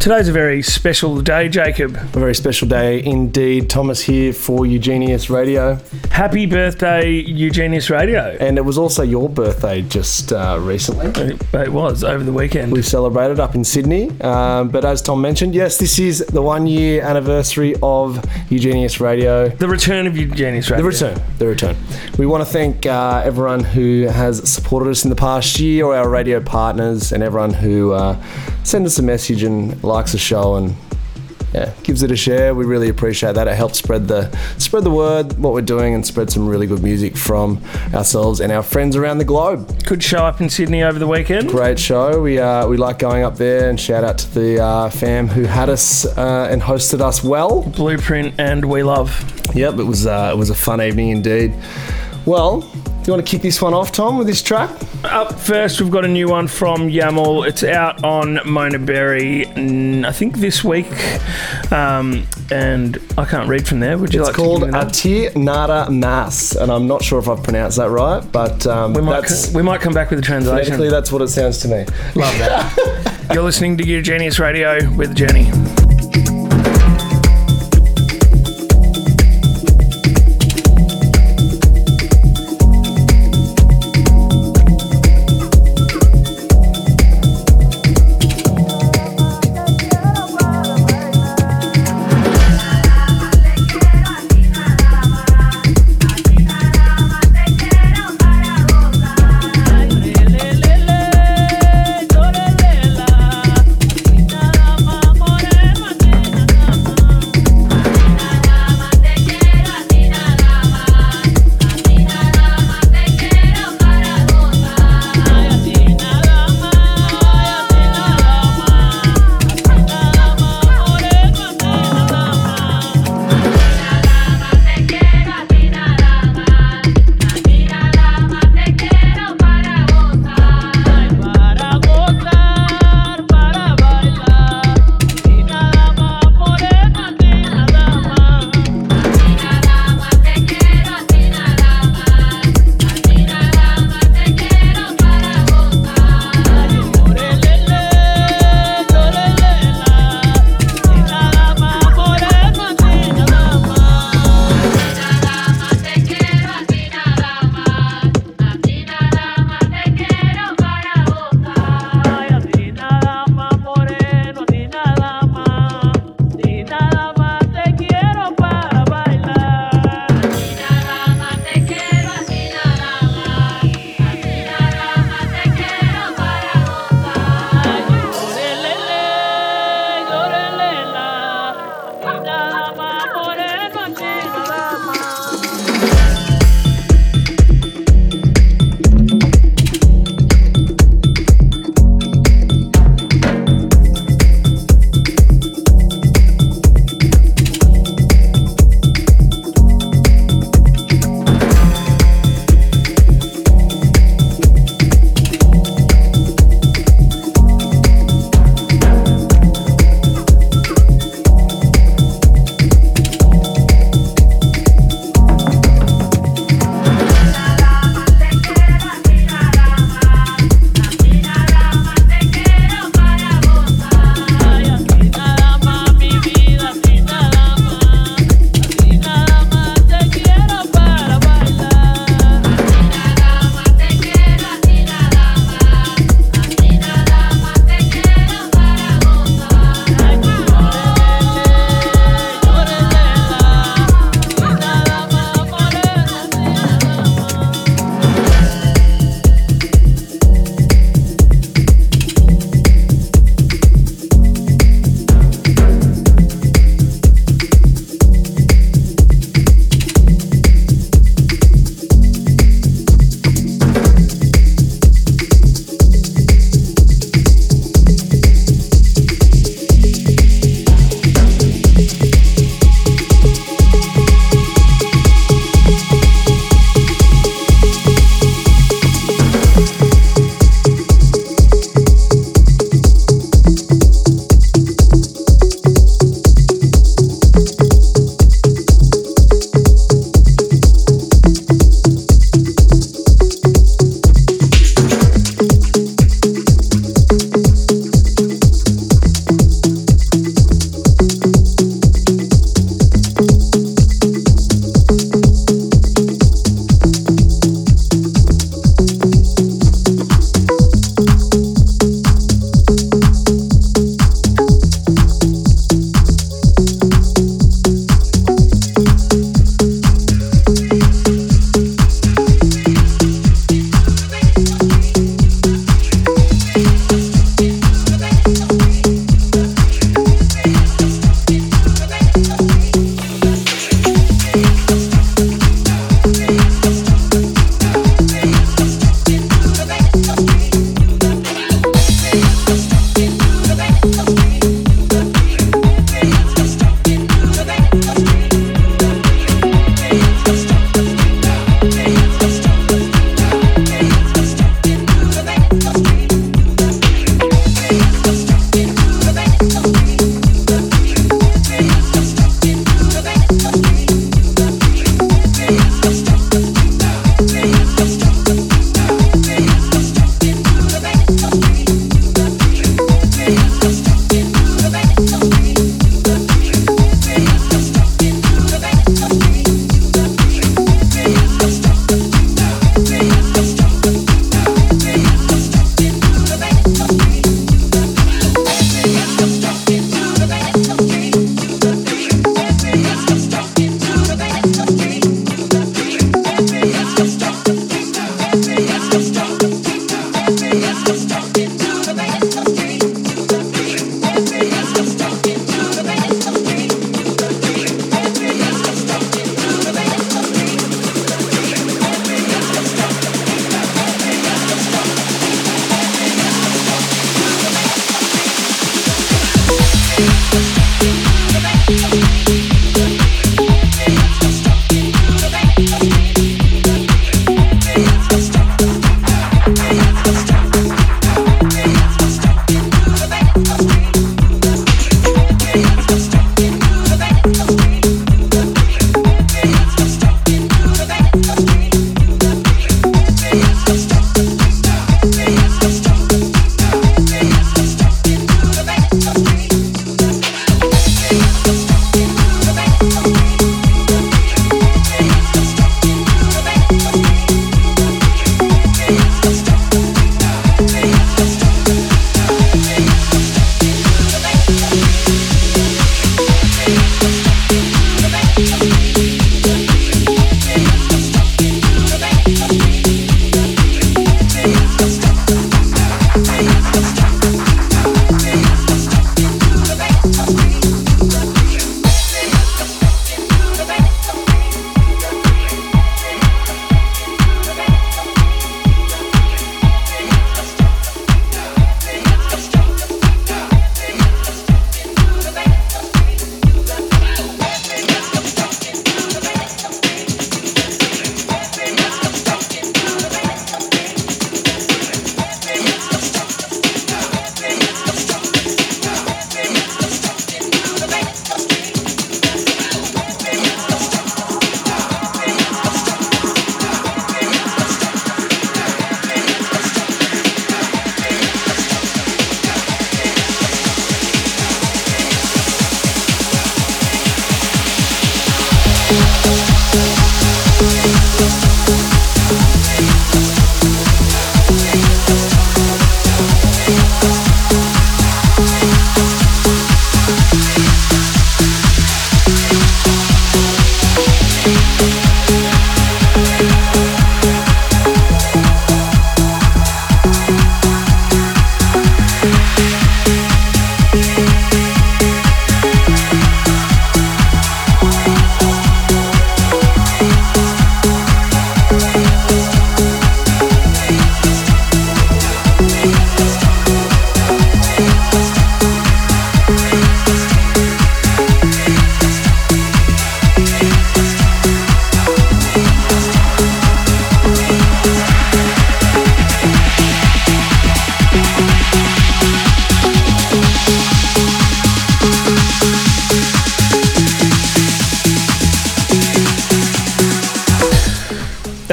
Today's a very special day, Jacob. A very special day indeed. Thomas here for UGENIUS Radio. Happy birthday, UGENIUS Radio. And it was also your birthday just uh, recently. It was over the weekend. We celebrated up in Sydney. Um, but as Tom mentioned, yes, this is the one year anniversary of UGENIUS Radio. The return of UGENIUS Radio. The return. The return. We want to thank uh, everyone who has supported us in the past year, or our radio partners, and everyone who uh, sent us a message and likes the show and yeah, gives it a share. We really appreciate that. It helps spread the spread the word what we're doing and spread some really good music from ourselves and our friends around the globe. Good show up in Sydney over the weekend. Great show. We uh, we like going up there and shout out to the uh, fam who had us uh, and hosted us well. Blueprint and We Love. Yep, it was uh, it was a fun evening indeed. Well, do you want to kick this one off, Tom, with this track? Up first, we've got a new one from Yamal. It's out on Mona Berry, I think this week. Um, and I can't read from there. Would you It's like called to give me? Atir Nada Mas, and I'm not sure if I've pronounced that right, but um, We might, that's we might come back with a translation. phonetically that's what it sounds to me. Love that. You're listening to UGENIUS Radio with Jenny.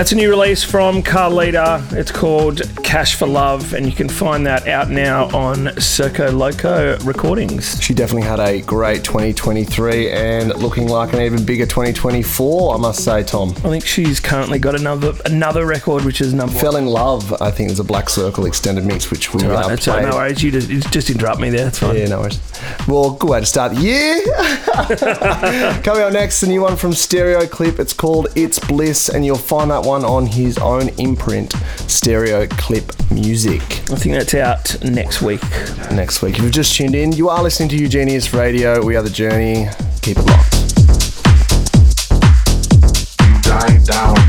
That's a new release from Carlita. It's called Cash for Love, and you can find that out now on Circo Loco Recordings. She definitely had a great 2023 and looking like an even bigger 2024, I must say, Tom. I think she's currently got another another record, which is number Fell in Love, I think, is a Black Circle extended mix, which we Right, that's right, no worries. You just, you just interrupt me there. That's fine. Yeah, no worries. Well, good way to start the year. Coming up next, a new one from Stereo Clip. It's called It's Bliss, and you'll find that one on his own imprint, Stereo Clip Music. I think that's out next week. Next week, if you've just tuned in, you are listening to UGENIUS Radio. We are the journey. Keep it locked. You dive down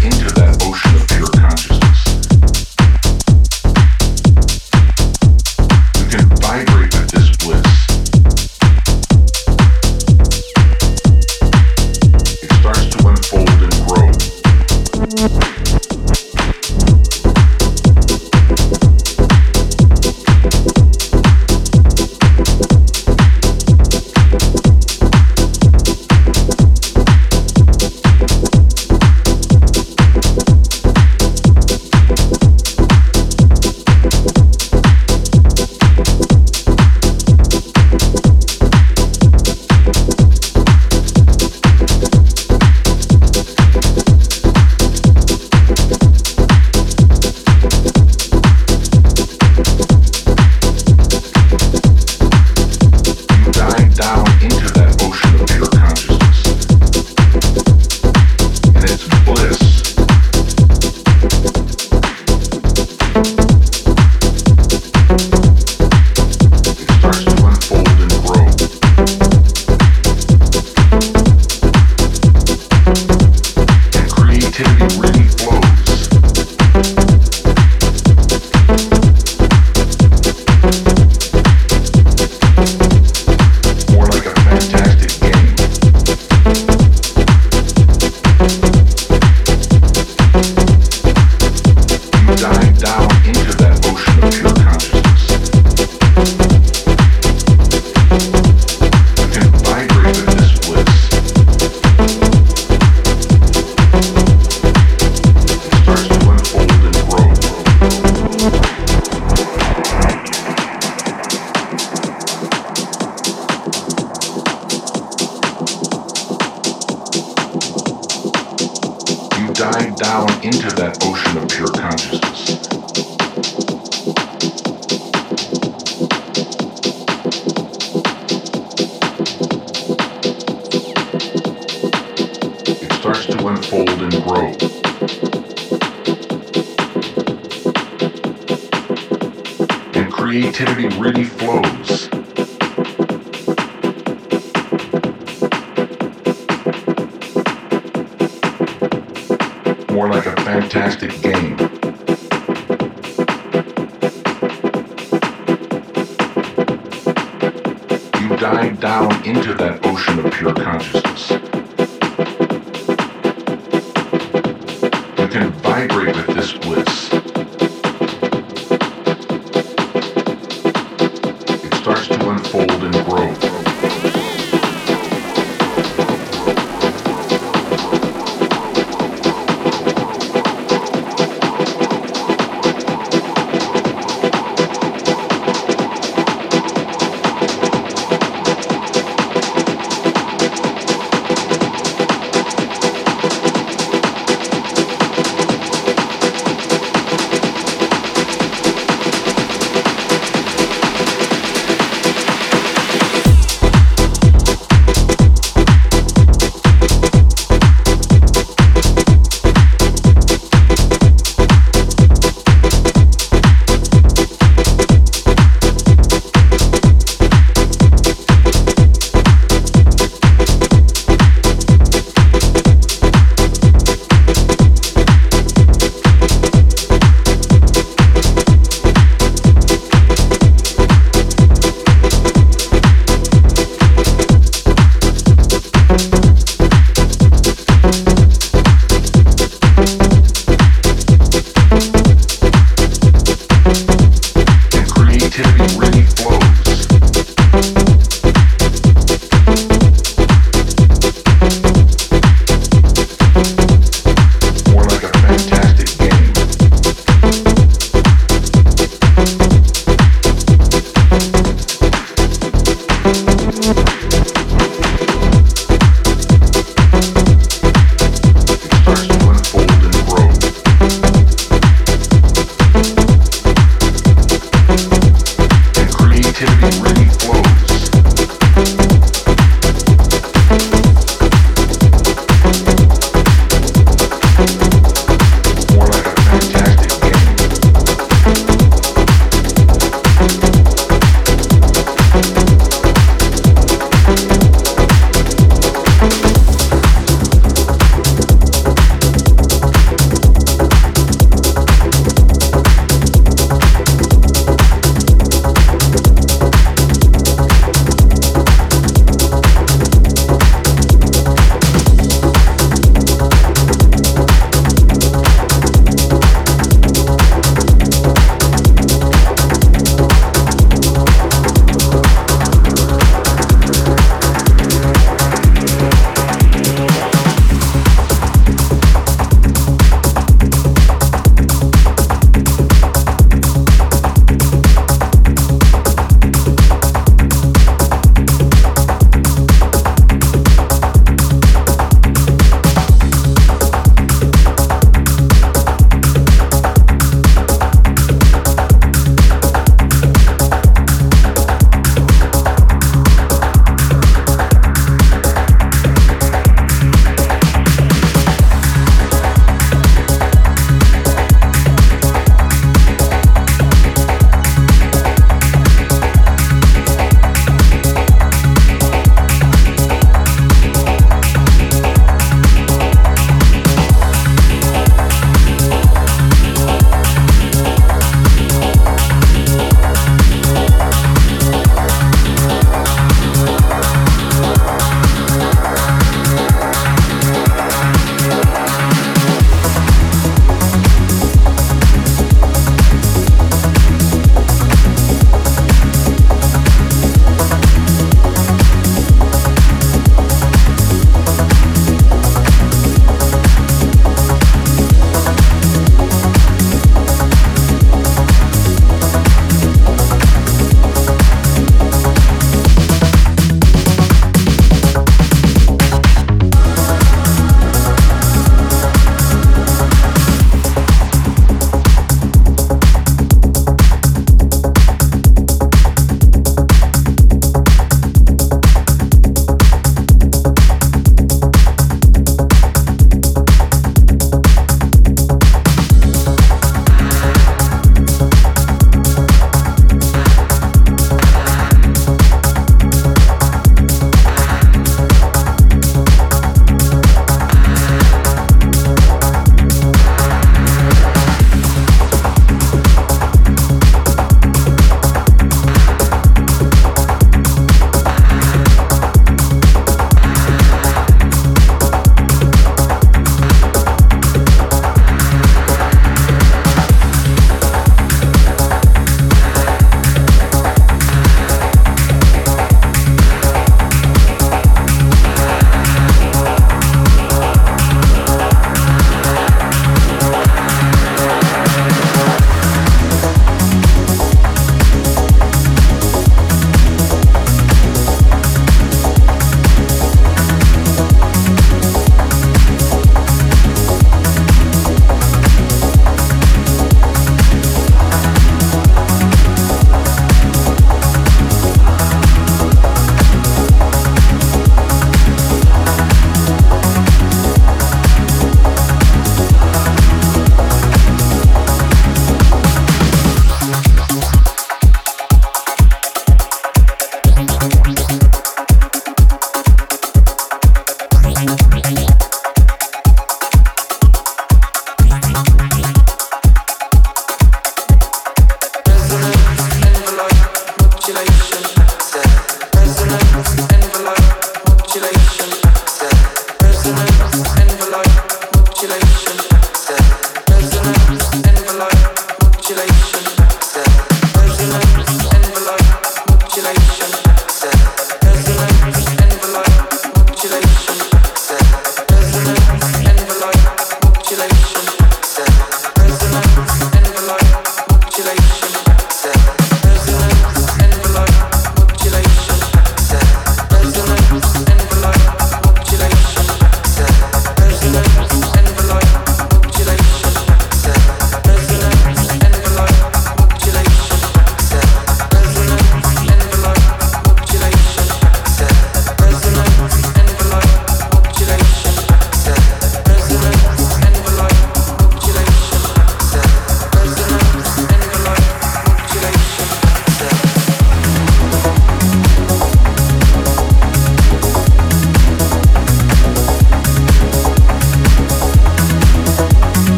like a fantastic game. You dive down into that ocean of pure consciousness. You can vibrate with this bliss.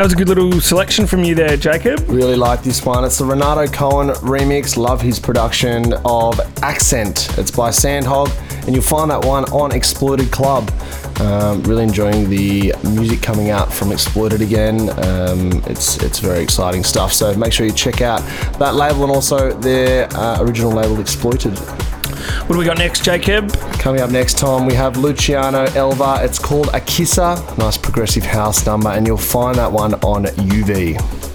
That was a good little selection from you there, Jacob. Really like this one. It's the Renato Cohen remix. Love his production of Accent. It's by Sandhog, and you'll find that one on Exploited Club. Um, really enjoying the music coming out from Exploited again. Um, it's it's very exciting stuff. So make sure you check out that label and also their uh, original label Exploited. What do we got next, Jacob? Coming up next time, we have Luciano Elva. It's called Akissa. Nice progressive house number, and you'll find that one on UV.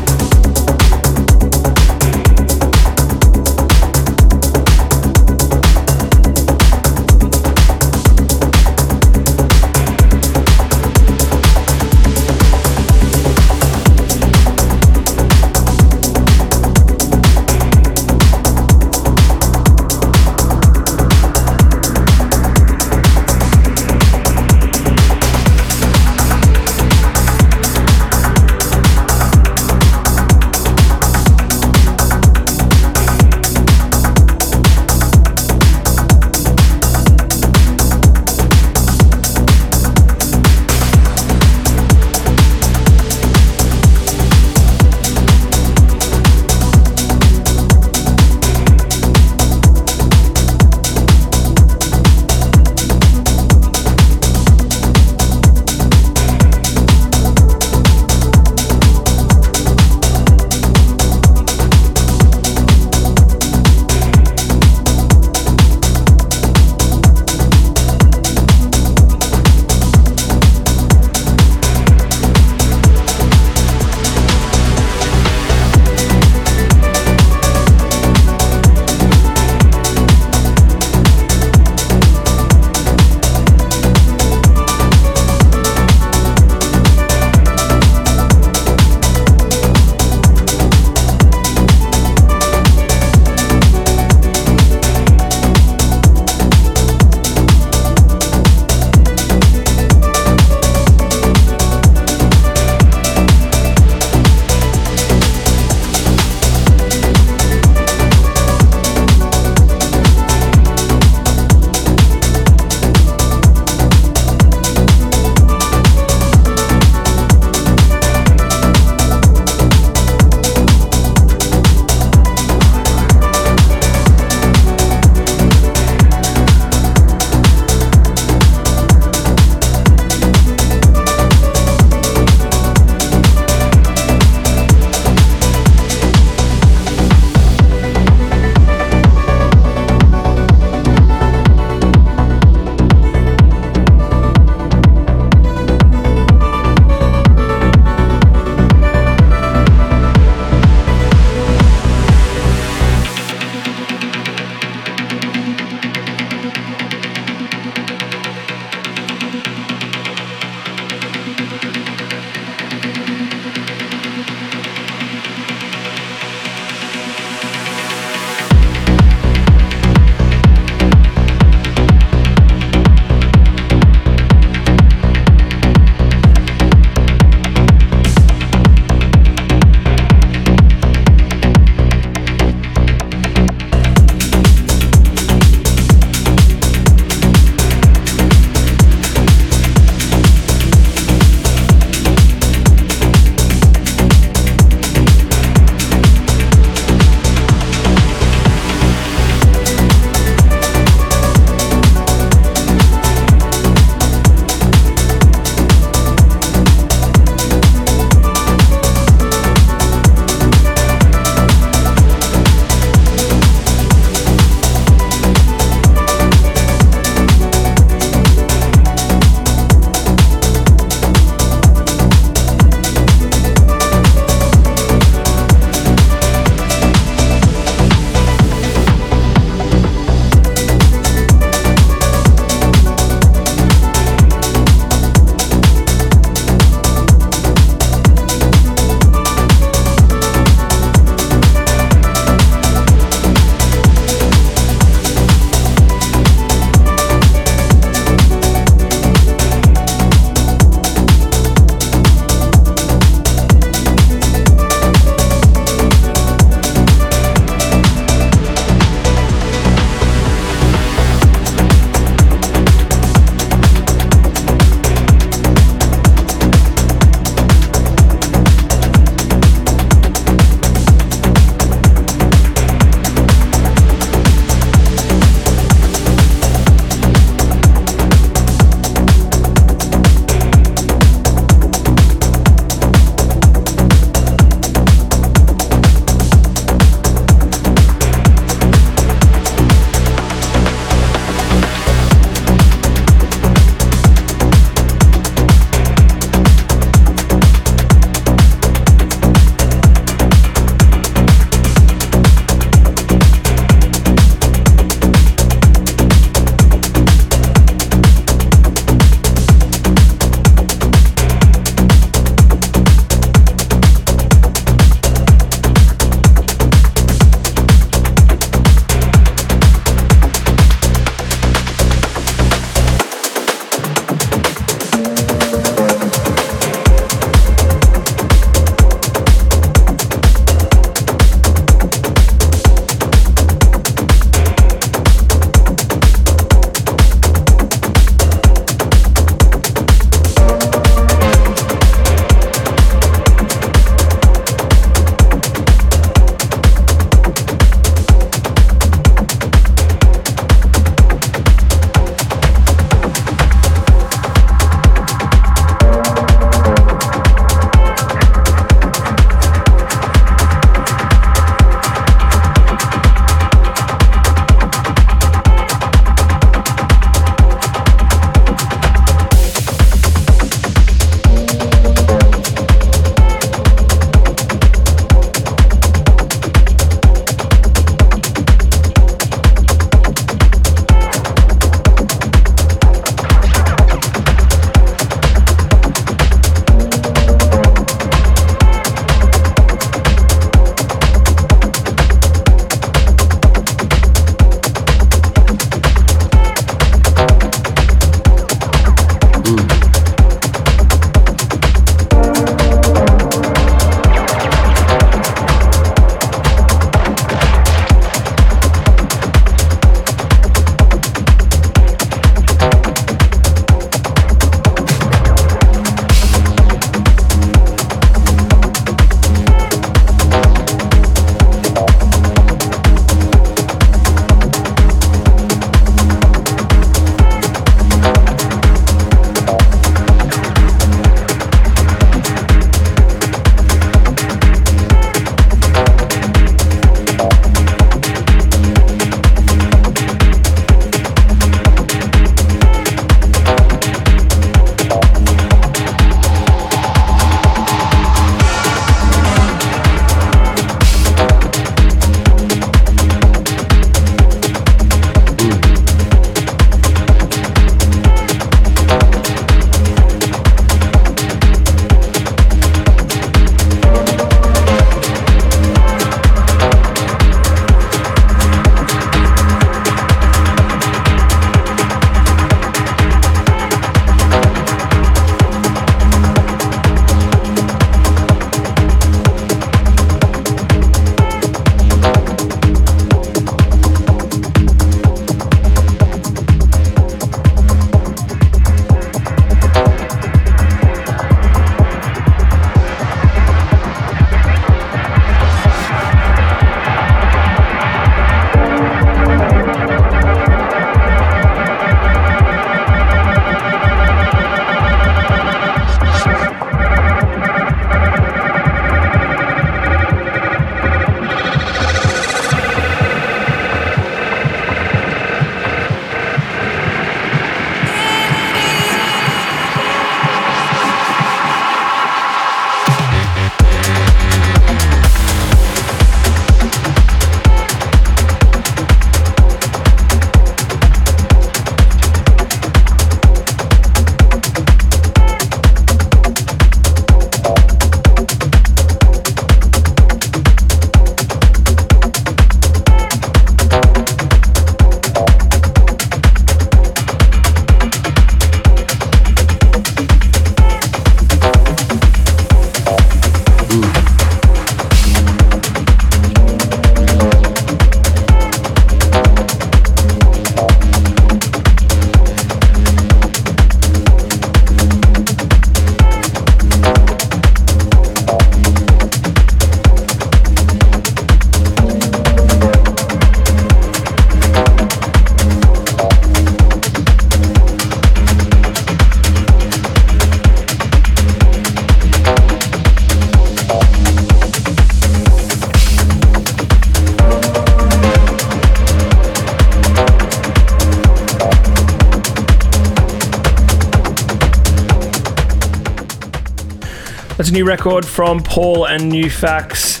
Record from Paul and New Facts.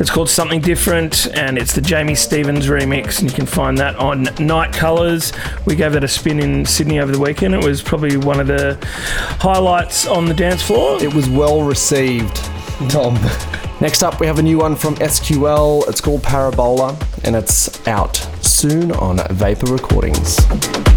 It's called Something Different, and it's the Jamie Stevens remix, and you can find that on Night Colours. We gave that a spin in Sydney over the weekend. It was probably one of the highlights on the dance floor. It was well received, Tom. Next up, we have a new one from SQL. It's called Parabola, and it's out soon on Vapor Recordings.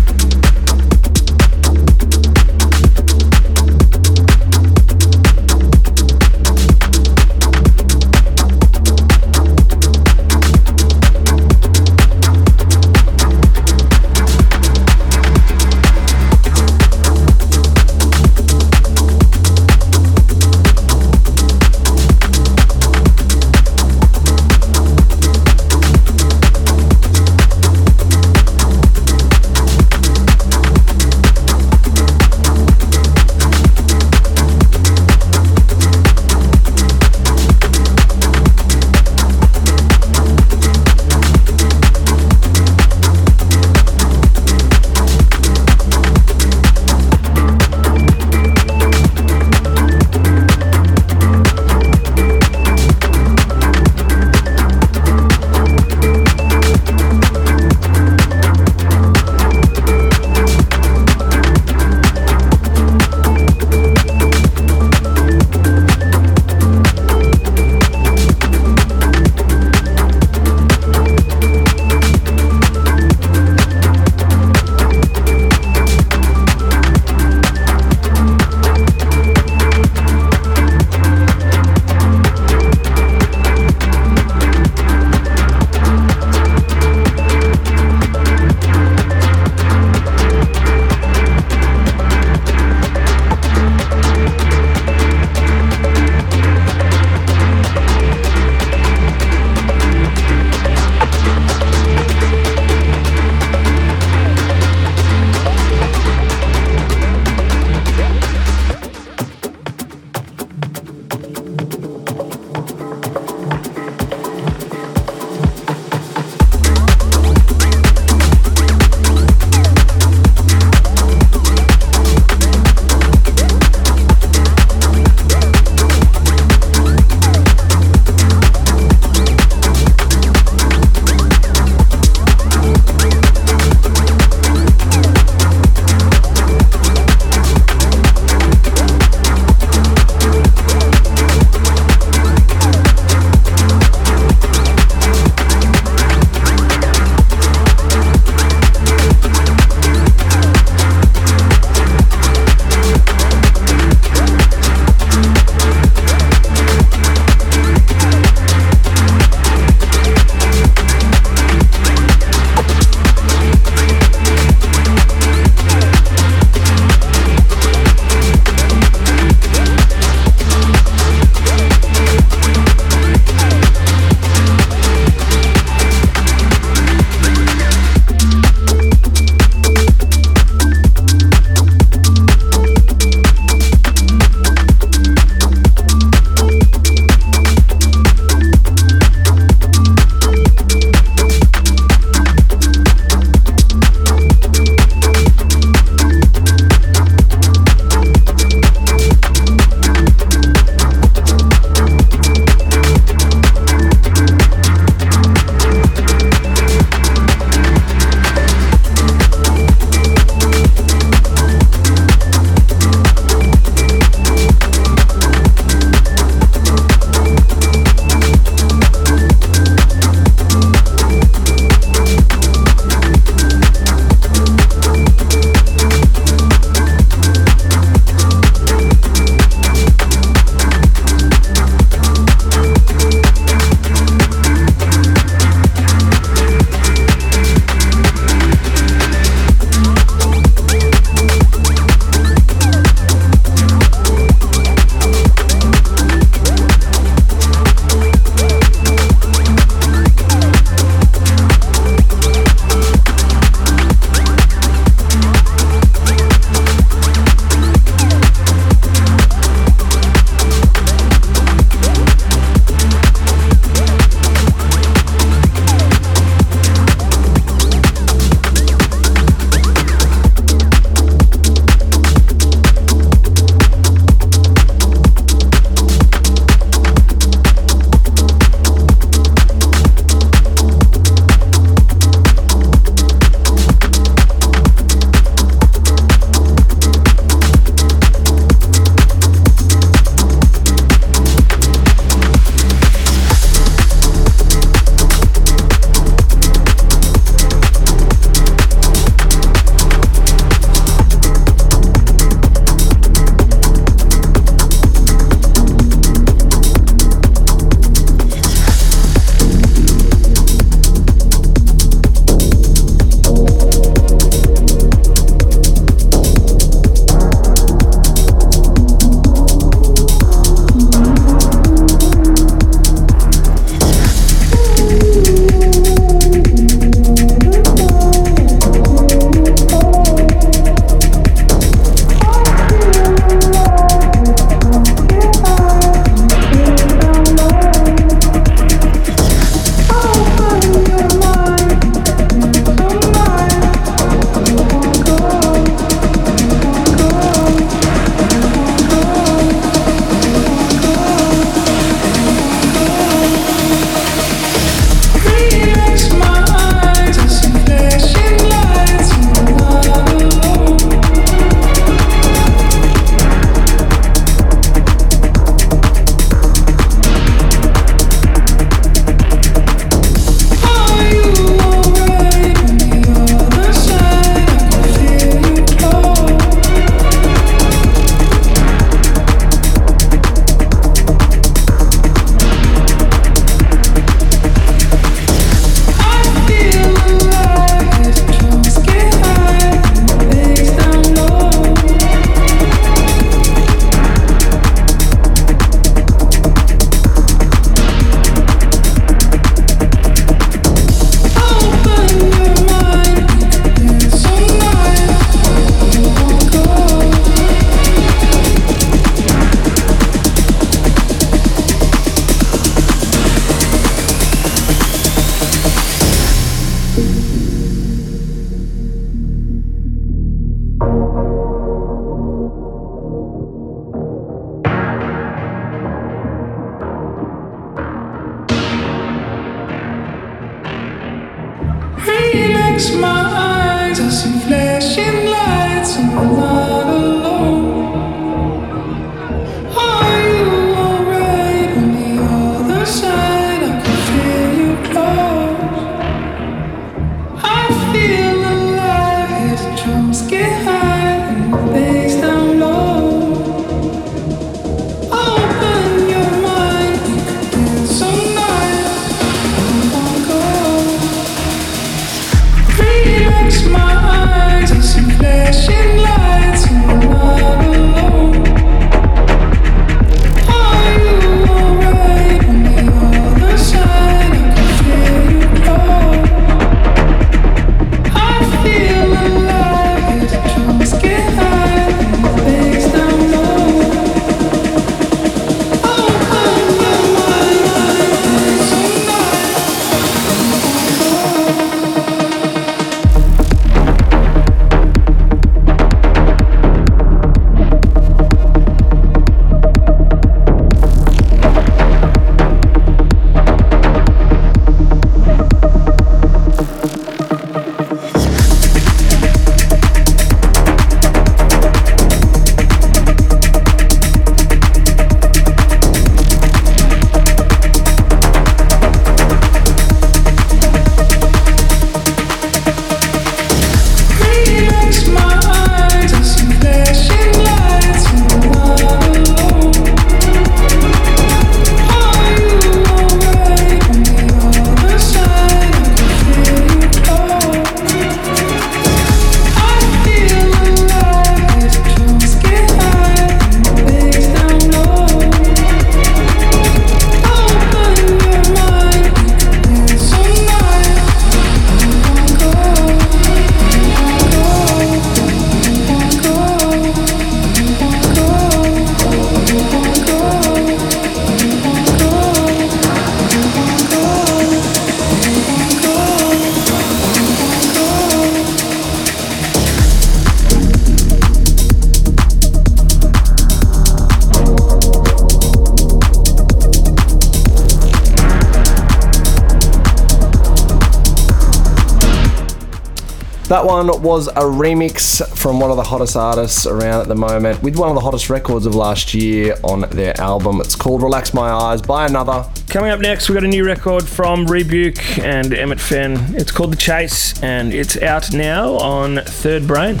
One was a remix from one of the hottest artists around at the moment with one of the hottest records of last year on their album. It's called Relax My Eyes by ANOTR. Coming up next, we've got a new record from Rebuke and Emmit Fenn. It's called The Chase and it's out now on Third Brain.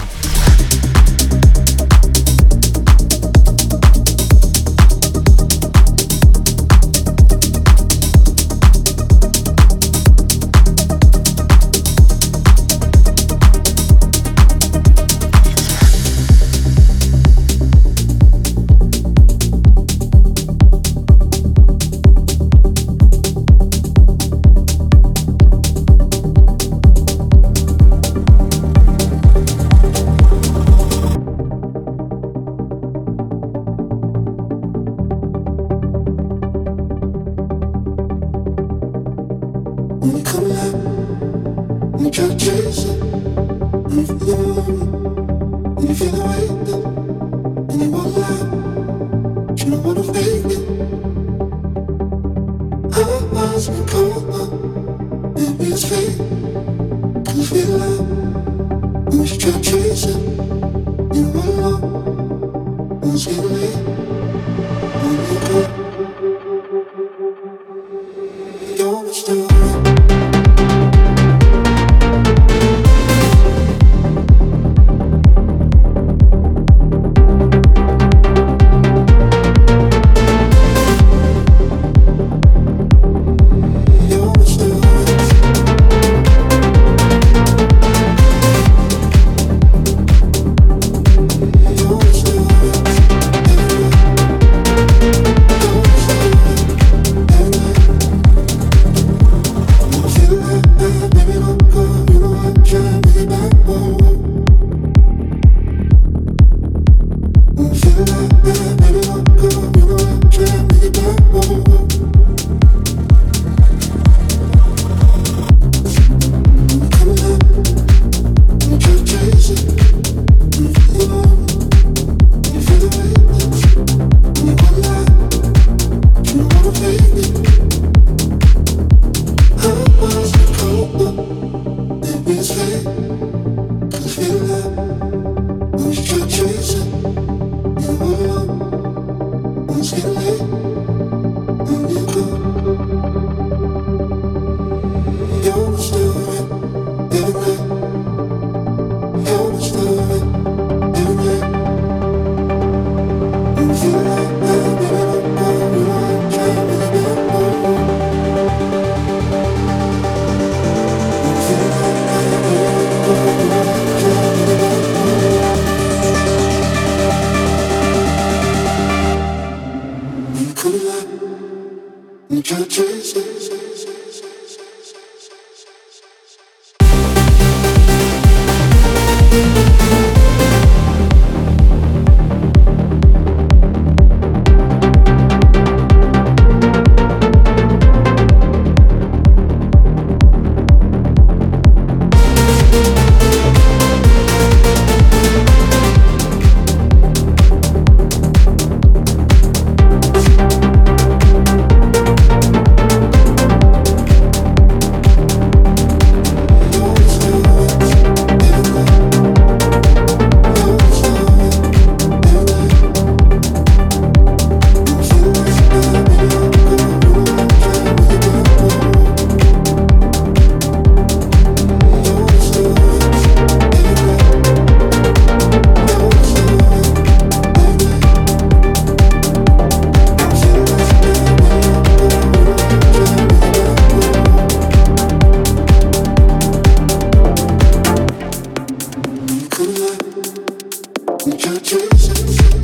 to choose.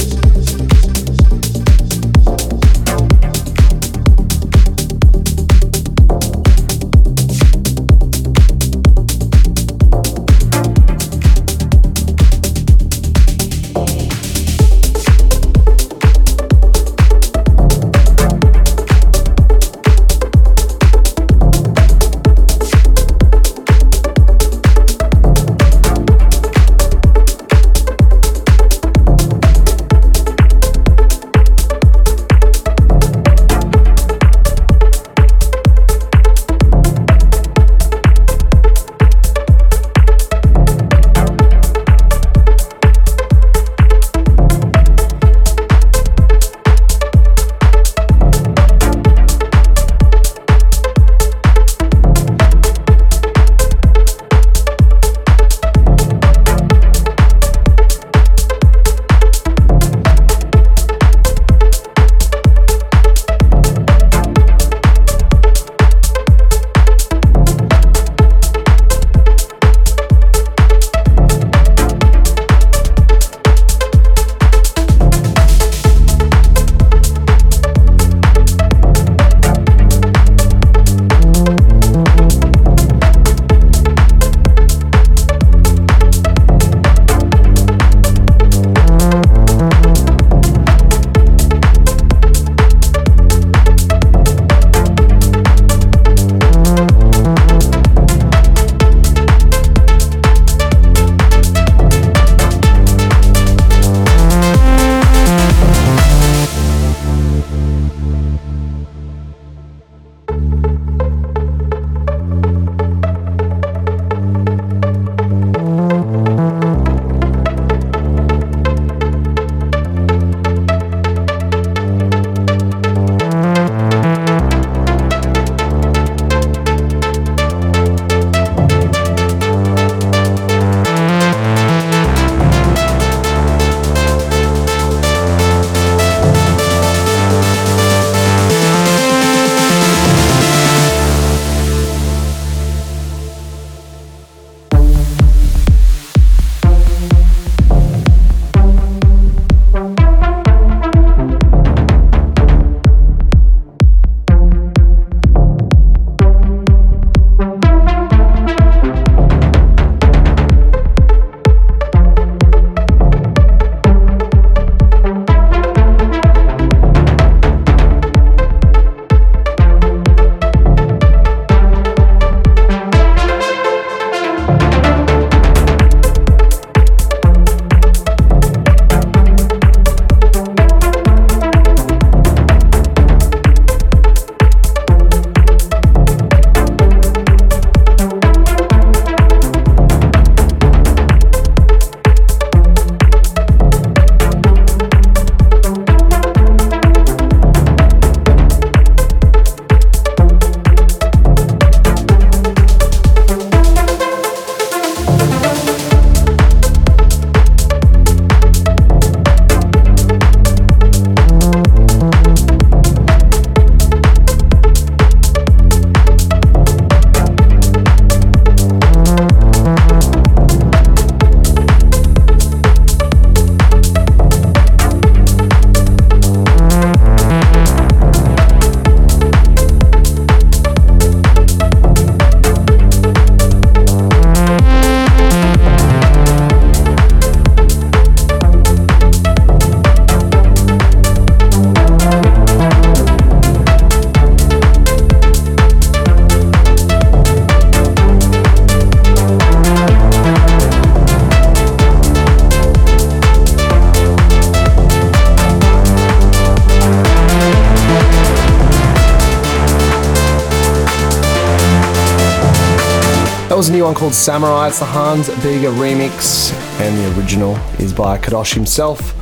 New one called Samurai. It's the Hans Bieger remix, and the original is by Kadosh himself.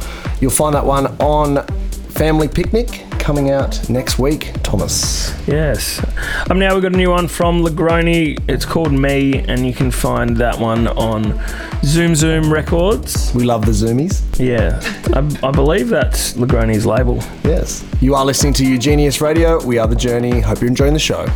You'll find that one on Family Piknik coming out next week. Thomas. Yes. Um, now we've got a new one from Lagroni. It's called Me, and you can find that one on Zoom Zoom Records. We love the Zoomies. Yeah, I, I believe that's Lagroni's label. Yes. You are listening to UGENIUS Radio. We are The Journey. Hope you're enjoying the show.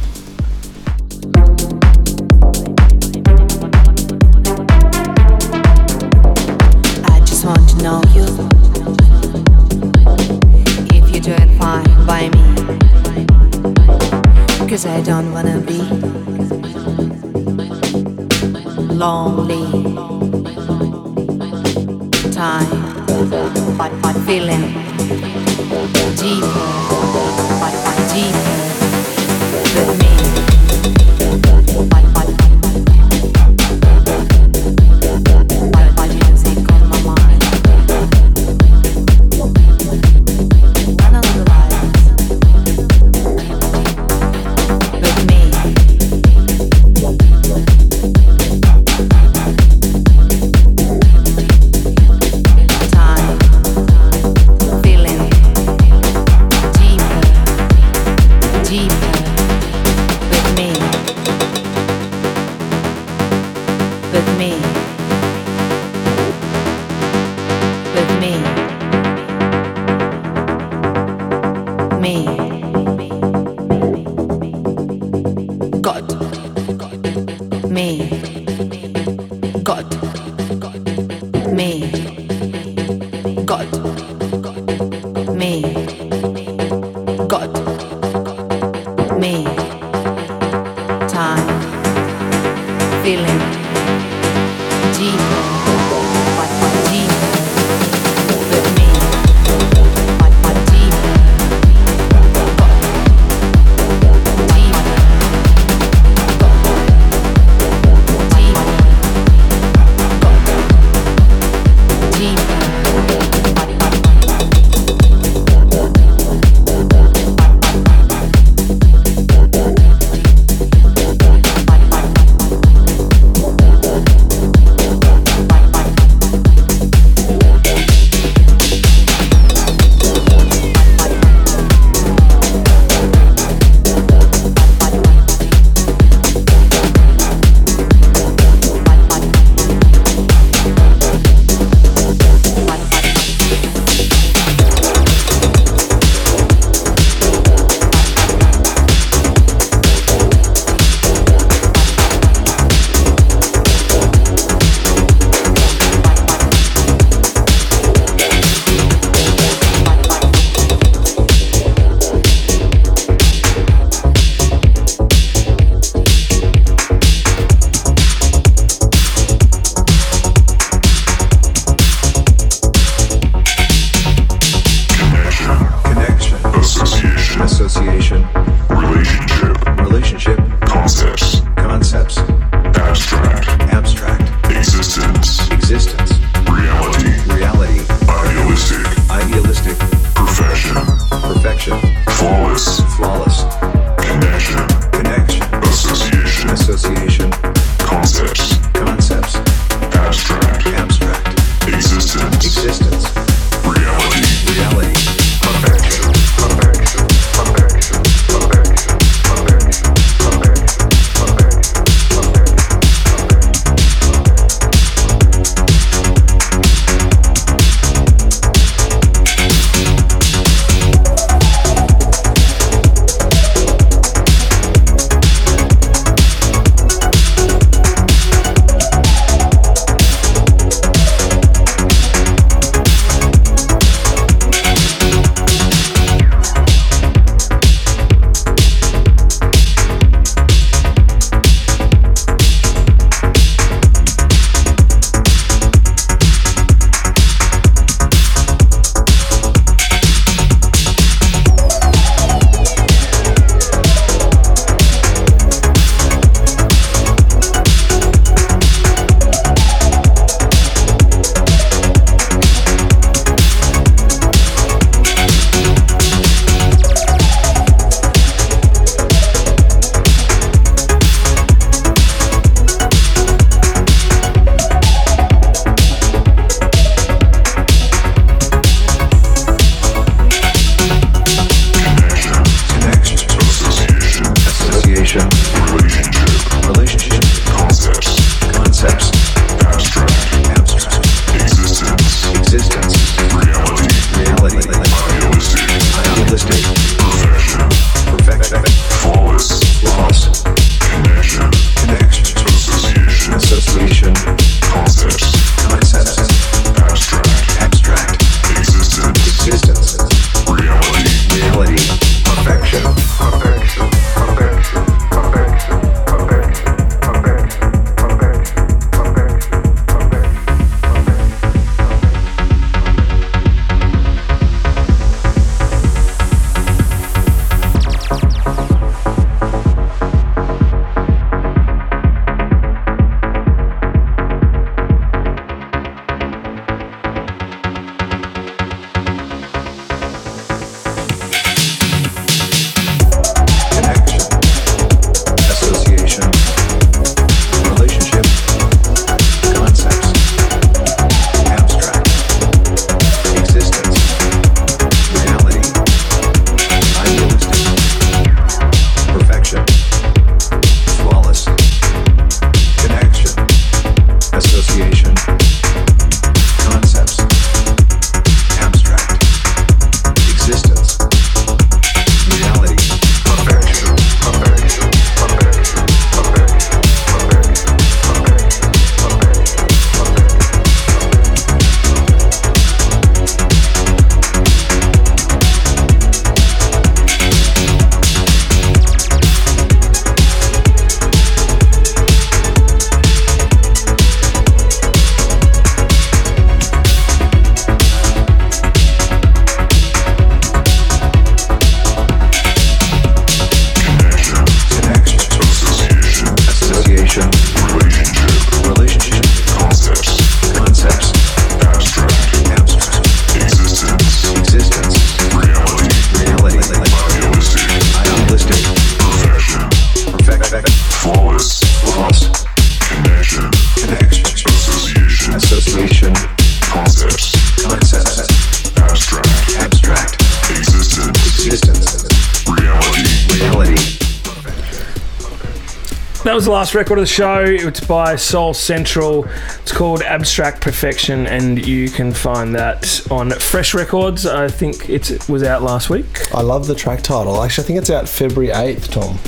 Last record of the show. It's by Soul Central. It's called Abstract Perfection, and you can find that on Fresh Records. I think it was out last week. I love the track title. Actually, I think it's out February 8th, Tom.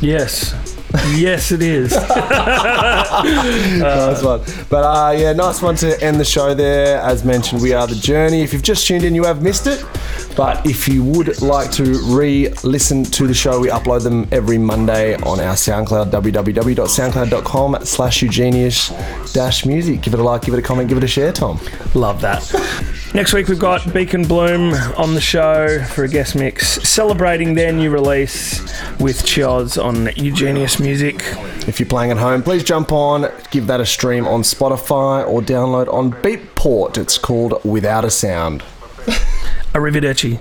Yes. yes, it is. nice one. But uh, yeah, nice one to end the show there. As mentioned, we are The Journey. If you've just tuned in, you have missed it. But if you would like to re listen to the show, we upload them every Monday on our SoundCloud, www.soundcloud.com slash UGENIUS dash music. Give it a like, give it a comment, give it a share, Tom. Love that. Next week we've got Beacon Bloom on the show for a guest mix, celebrating their new release with Cioz on UGENIUS Music. If you're playing at home, please jump on, give that a stream on Spotify or download on Beatport. It's called Without a Sound. Arrivederci.